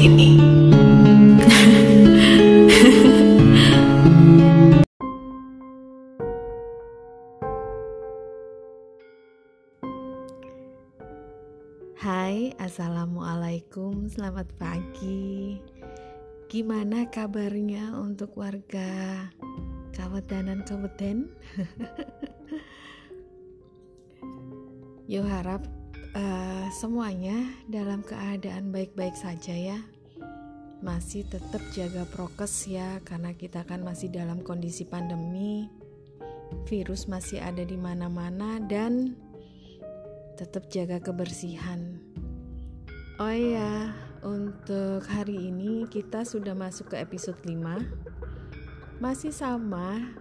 sini. Hai, assalamualaikum, selamat pagi. Gimana kabarnya untuk warga Kawedanan Kabupaten? Yo harap uh, semuanya dalam keadaan baik-baik saja ya. Masih tetap jaga prokes ya karena kita kan masih dalam kondisi pandemi. Virus masih ada di mana-mana dan tetap jaga kebersihan. Oh iya, untuk hari ini kita sudah masuk ke episode 5. Masih sama,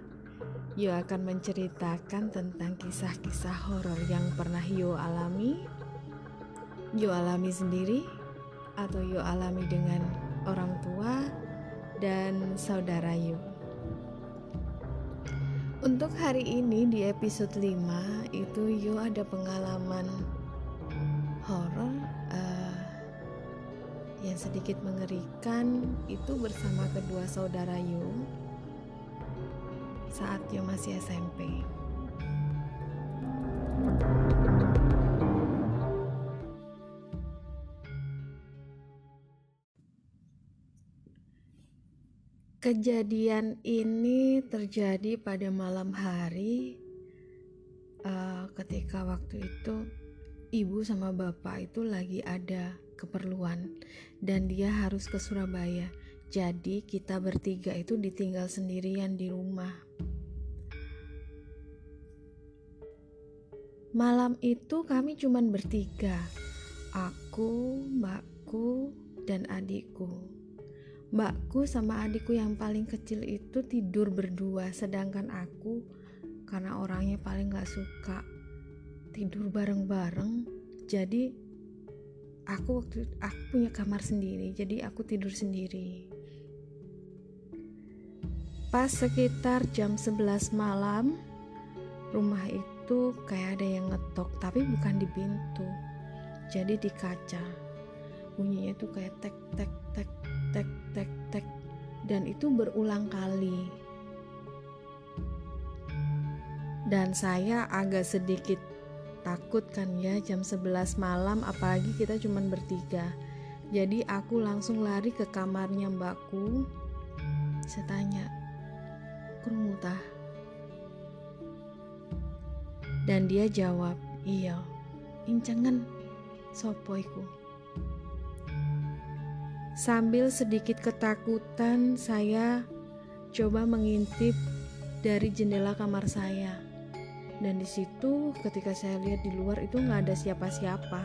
Yo akan menceritakan tentang kisah-kisah horor yang pernah Yo alami, Yo alami sendiri, atau Yo alami dengan orang tua dan saudara Yo. Untuk hari ini di episode 5 itu Yo ada pengalaman horor uh, yang sedikit mengerikan itu bersama kedua saudara Yo saat Yo masih SMP. Kejadian ini terjadi pada malam hari uh, ketika waktu itu ibu sama bapak itu lagi ada keperluan dan dia harus ke Surabaya. Jadi kita bertiga itu ditinggal sendirian di rumah. Malam itu kami cuman bertiga. Aku, mbakku, dan adikku. Mbakku sama adikku yang paling kecil itu tidur berdua, sedangkan aku karena orangnya paling gak suka tidur bareng-bareng, jadi aku waktu aku punya kamar sendiri, jadi aku tidur sendiri. Pas sekitar jam 11 malam, rumah itu kayak ada yang ngetok, tapi bukan di pintu, jadi di kaca. Bunyinya tuh kayak tek tek tek tek tek. Dan itu berulang kali. Dan saya agak sedikit takut kan ya jam 11 malam apalagi kita cuman bertiga. Jadi aku langsung lari ke kamarnya mbakku. Saya tanya kerungu tah dan dia jawab iya incengen sopoiku Sambil sedikit ketakutan, saya coba mengintip dari jendela kamar saya. Dan di situ ketika saya lihat di luar itu nggak ada siapa-siapa.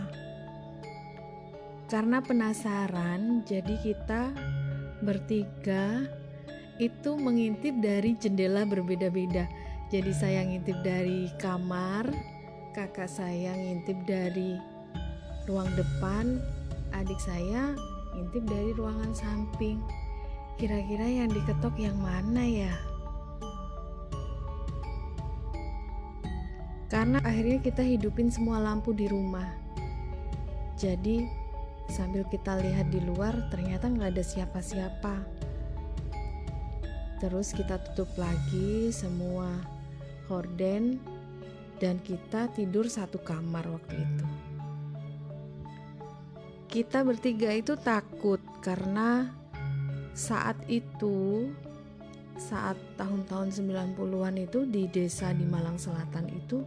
Karena penasaran, jadi kita bertiga itu mengintip dari jendela berbeda-beda. Jadi saya ngintip dari kamar, kakak saya ngintip dari ruang depan, adik saya ngintip dari ruangan samping. Kira-kira yang diketok yang mana ya? Karena akhirnya kita hidupin semua lampu di rumah. Jadi sambil kita lihat di luar ternyata nggak ada siapa-siapa. Terus kita tutup lagi semua horden dan kita tidur satu kamar waktu itu kita bertiga itu takut karena saat itu saat tahun-tahun 90-an itu di desa di Malang Selatan itu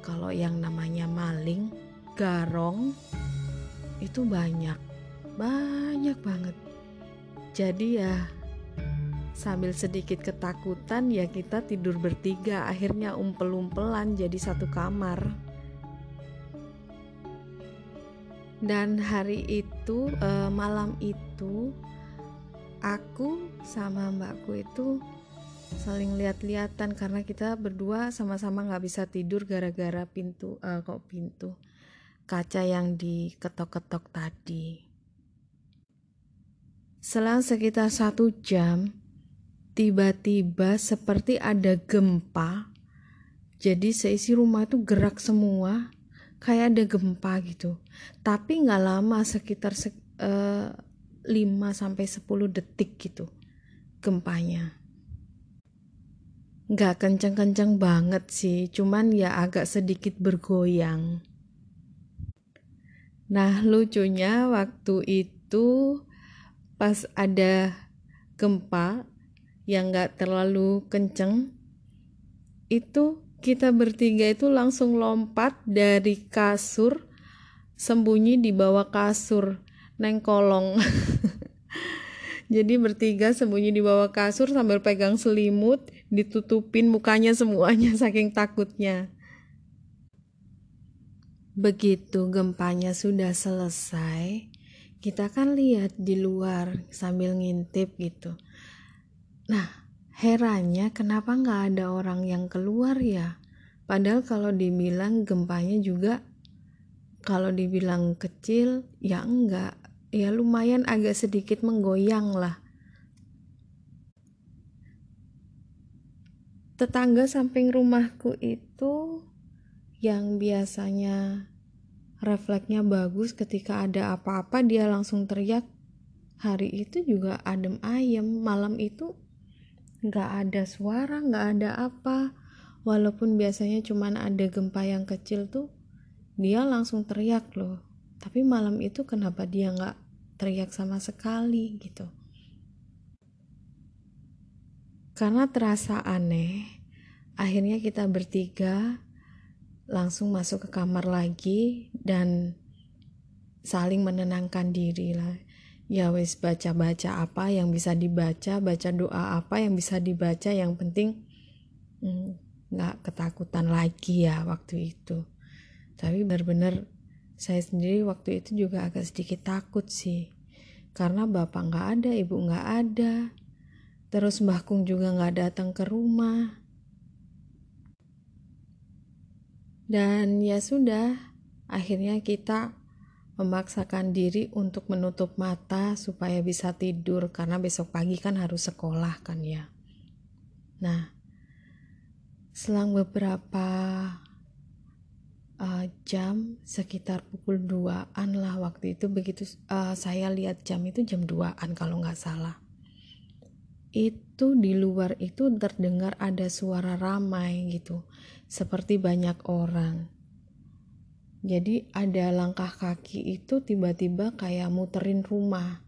kalau yang namanya maling, garong itu banyak. Banyak banget. Jadi ya sambil sedikit ketakutan ya kita tidur bertiga akhirnya umpel-umpelan jadi satu kamar. Dan hari itu uh, malam itu aku sama mbakku itu saling lihat-lihatan karena kita berdua sama-sama nggak bisa tidur gara-gara pintu uh, kok pintu kaca yang diketok-ketok tadi. Selang sekitar satu jam, tiba-tiba seperti ada gempa jadi seisi rumah itu gerak semua kayak ada gempa gitu. Tapi nggak lama sekitar se uh, 5 sampai 10 detik gitu gempanya. Nggak kenceng-kenceng banget sih cuman ya agak sedikit bergoyang. Nah lucunya waktu itu pas ada gempa yang nggak terlalu kenceng itu kita bertiga itu langsung lompat dari kasur sembunyi di bawah kasur neng kolong. Jadi bertiga sembunyi di bawah kasur sambil pegang selimut ditutupin mukanya semuanya saking takutnya. Begitu gempanya sudah selesai kita kan lihat di luar sambil ngintip gitu. Nah Herannya kenapa nggak ada orang yang keluar ya? Padahal kalau dibilang gempanya juga kalau dibilang kecil ya enggak. Ya lumayan agak sedikit menggoyang lah. Tetangga samping rumahku itu yang biasanya refleksnya bagus ketika ada apa-apa dia langsung teriak. Hari itu juga adem ayem malam itu nggak ada suara nggak ada apa. Walaupun biasanya cuman ada gempa yang kecil tuh dia langsung teriak loh. Tapi malam itu kenapa dia nggak teriak sama sekali gitu? Karena terasa aneh akhirnya kita bertiga langsung masuk ke kamar lagi dan saling menenangkan diri lah ya wes baca-baca apa yang bisa dibaca baca doa apa yang bisa dibaca yang penting hmm, nggak hmm, ketakutan lagi ya waktu itu. Tapi benar-benar saya sendiri waktu itu juga agak sedikit takut sih. Karena bapak nggak ada ibu nggak ada terus mbah kung juga nggak datang ke rumah. Dan ya sudah akhirnya kita memaksakan diri untuk menutup mata supaya bisa tidur karena besok pagi kan harus sekolah kan ya. Nah, selang beberapa uh, jam sekitar pukul 2-an lah waktu itu begitu uh, saya lihat jam itu jam 2-an kalau nggak salah. Itu di luar itu terdengar ada suara ramai gitu, seperti banyak orang jadi ada langkah kaki itu tiba-tiba kayak muterin rumah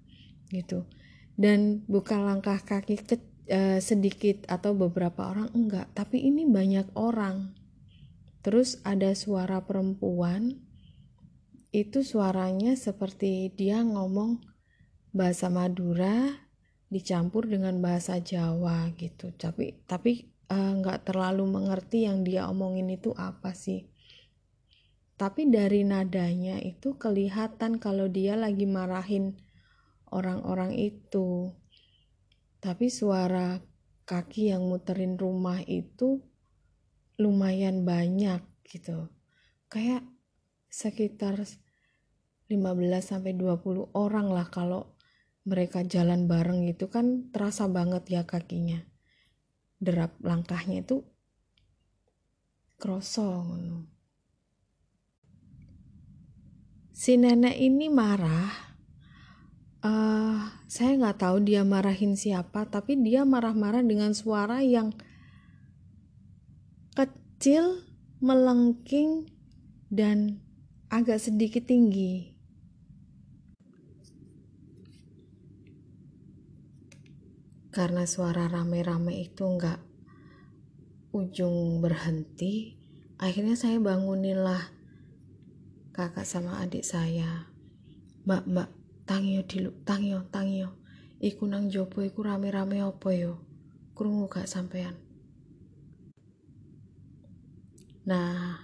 gitu. Dan bukan langkah kaki ke, uh, sedikit atau beberapa orang enggak. Tapi ini banyak orang. Terus ada suara perempuan itu suaranya seperti dia ngomong bahasa Madura dicampur dengan bahasa Jawa gitu. Tapi tapi uh, nggak terlalu mengerti yang dia omongin itu apa sih tapi dari nadanya itu kelihatan kalau dia lagi marahin orang-orang itu. Tapi suara kaki yang muterin rumah itu lumayan banyak gitu. Kayak sekitar 15 sampai 20 orang lah kalau mereka jalan bareng itu kan terasa banget ya kakinya. Derap langkahnya itu krosong si nenek ini marah uh, saya nggak tahu dia marahin siapa tapi dia marah-marah dengan suara yang kecil melengking dan agak sedikit tinggi. Karena suara rame-rame itu nggak ujung berhenti akhirnya saya bangunin lah kakak sama adik saya. Mbak mbak tangyo dilu tangyo tangyo iku nang jopo iku rame-rame opo yo? Krungu gak sampean. Nah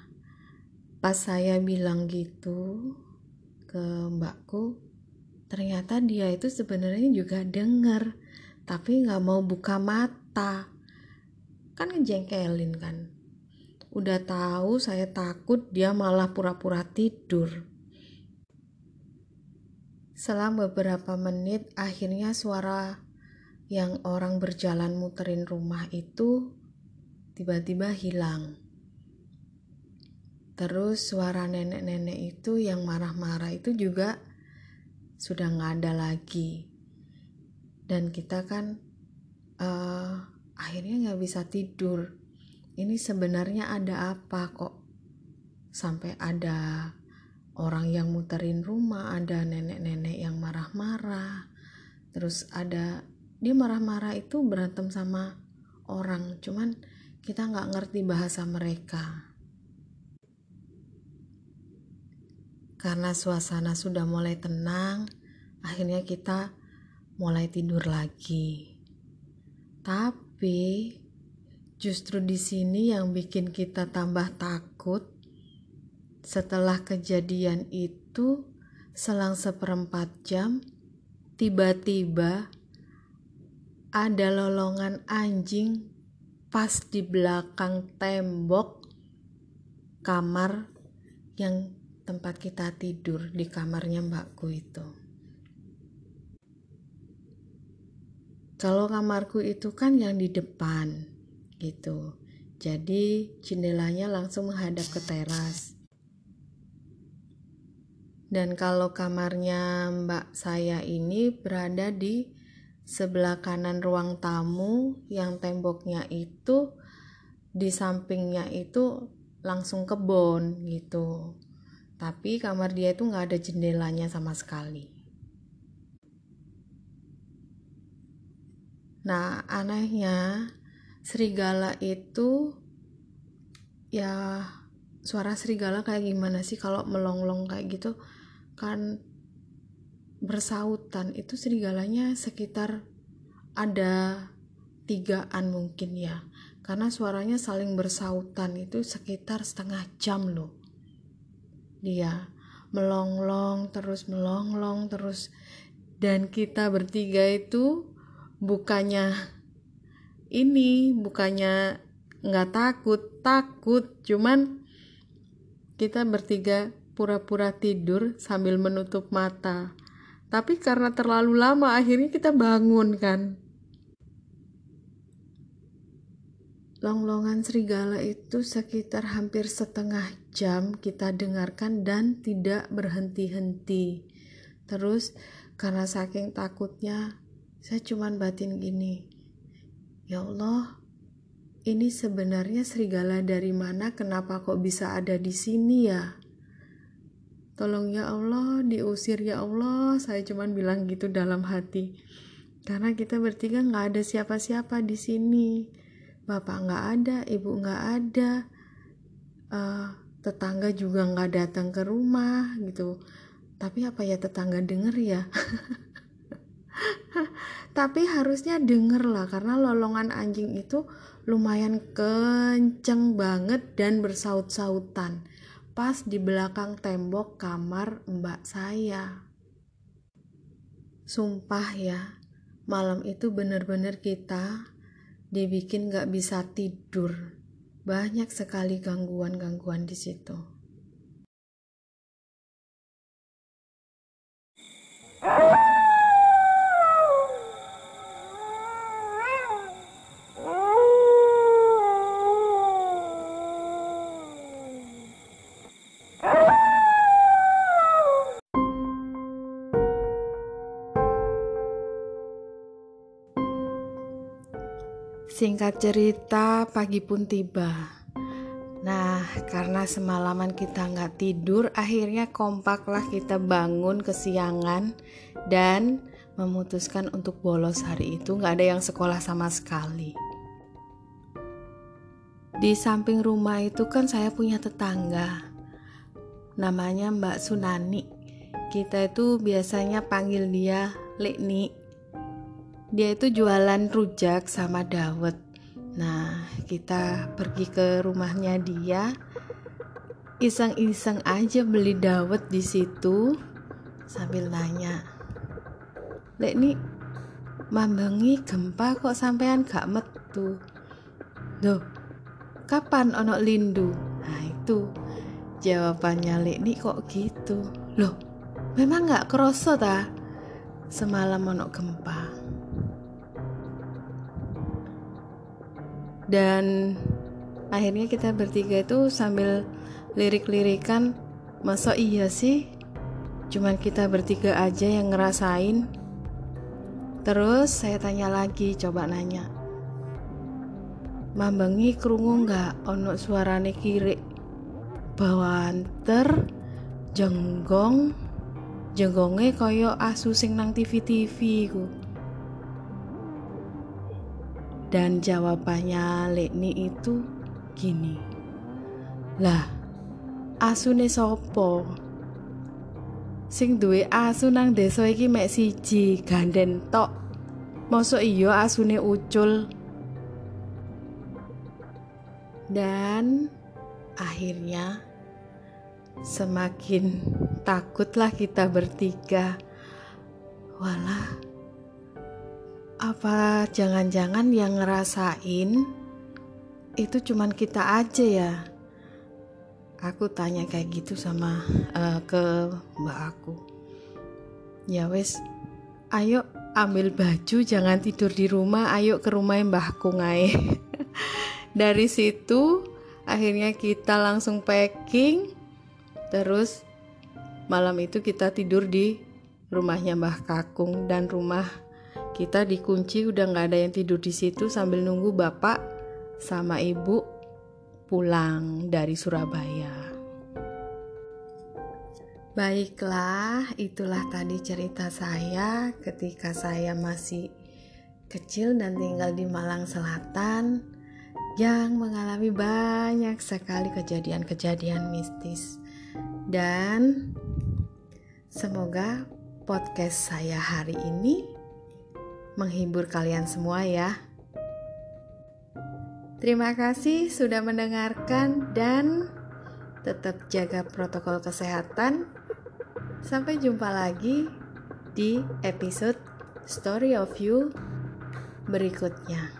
pas saya bilang gitu ke mbakku ternyata dia itu sebenarnya juga denger tapi nggak mau buka mata. Kan ngejengkelin kan Udah tahu saya takut dia malah pura-pura tidur. Selang beberapa menit akhirnya suara yang orang berjalan muterin rumah itu tiba-tiba hilang. terus suara nenek-nenek itu yang marah-marah itu juga sudah nggak ada lagi dan kita kan uh, akhirnya nggak bisa tidur ini sebenarnya ada apa kok? Sampai ada orang yang muterin rumah ada nenek-nenek yang marah-marah. Terus ada dia marah-marah itu berantem sama orang cuman kita nggak ngerti bahasa mereka. Karena suasana sudah mulai tenang akhirnya kita mulai tidur lagi. Tapi justru di sini yang bikin kita tambah takut setelah kejadian itu selang seperempat jam tiba-tiba ada lolongan anjing pas di belakang tembok kamar yang tempat kita tidur di kamarnya mbakku itu. Kalau kamarku itu kan yang di depan gitu. Jadi jendelanya langsung menghadap ke teras. Dan kalau kamarnya mbak saya ini berada di sebelah kanan ruang tamu yang temboknya itu di sampingnya itu langsung kebun gitu tapi kamar dia itu nggak ada jendelanya sama sekali. Nah, anehnya serigala itu ya suara serigala kayak gimana sih kalau melonglong kayak gitu? Kan bersautan itu serigalanya sekitar ada tigaan mungkin ya. Karena suaranya saling bersautan itu sekitar setengah jam loh. Dia melonglong terus melonglong terus. Dan kita bertiga itu bukannya ini bukannya nggak takut takut cuman kita bertiga pura-pura tidur sambil menutup mata tapi karena terlalu lama akhirnya kita bangun kan Longlongan serigala itu sekitar hampir setengah jam kita dengarkan dan tidak berhenti-henti. Terus karena saking takutnya, saya cuman batin gini. Ya Allah, ini sebenarnya serigala dari mana? Kenapa kok bisa ada di sini ya? Tolong ya Allah, diusir ya Allah. Saya cuman bilang gitu dalam hati. Karena kita bertiga nggak ada siapa-siapa di sini bapak nggak ada ibu nggak ada uh, tetangga juga nggak datang ke rumah gitu tapi apa ya tetangga denger ya tapi harusnya denger lah karena lolongan anjing itu lumayan kenceng banget dan bersaut-sautan pas di belakang tembok kamar mbak saya sumpah ya malam itu bener-bener kita dibikin gak bisa tidur. Banyak sekali gangguan-gangguan di situ. Singkat cerita, pagi pun tiba. Nah, karena semalaman kita nggak tidur, akhirnya kompaklah kita bangun kesiangan dan memutuskan untuk bolos hari itu. Nggak ada yang sekolah sama sekali. Di samping rumah itu kan saya punya tetangga, namanya Mbak Sunani. Kita itu biasanya panggil dia Lekni dia itu jualan rujak sama dawet. Nah kita pergi ke rumahnya dia. Iseng-iseng aja beli dawet di situ sambil nanya Lek nih mambangi gempa kok sampean gak metu? Loh, kapan ono lindu? Nah itu jawabannya Lek nih kok gitu? Loh, memang gak kroso ta? Semalam ono gempa dan akhirnya kita bertiga itu sambil lirik-lirikan masa iya sih? Cuman kita bertiga aja yang ngerasain. Terus saya tanya lagi coba nanya mambengi kerungu nggak? Ono suarane kiri bawanter jenggong jenggongnya koyo asu sing nang TV-TV ku dan jawabannya Lekni itu gini. Lah asune sopo sing duwe asu nang desa iki mek siji ganden tok. Mosok iya asune ucul. Dan akhirnya semakin takutlah kita bertiga. Walah apa jangan-jangan yang ngerasain itu cuman kita aja ya? Aku tanya kayak gitu sama uh, ke mbak aku. Ya wes ayo ambil baju jangan tidur di rumah ayo ke rumah mbahku ngai dari situ akhirnya kita langsung packing terus malam itu kita tidur di rumahnya Mbah Kakung dan rumah kita dikunci udah nggak ada yang tidur di situ sambil nunggu bapak sama ibu pulang dari Surabaya. Baiklah, itulah tadi cerita saya ketika saya masih kecil dan tinggal di Malang Selatan yang mengalami banyak sekali kejadian-kejadian mistis. Dan semoga podcast saya hari ini menghibur kalian semua ya. Terima kasih sudah mendengarkan dan tetap jaga protokol kesehatan. Sampai jumpa lagi di episode Story of You berikutnya.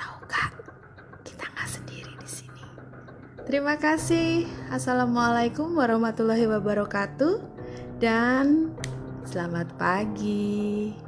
Tahukah kita nggak sendiri di sini. Terima kasih. Assalamualaikum warahmatullahi wabarakatuh dan selamat pagi.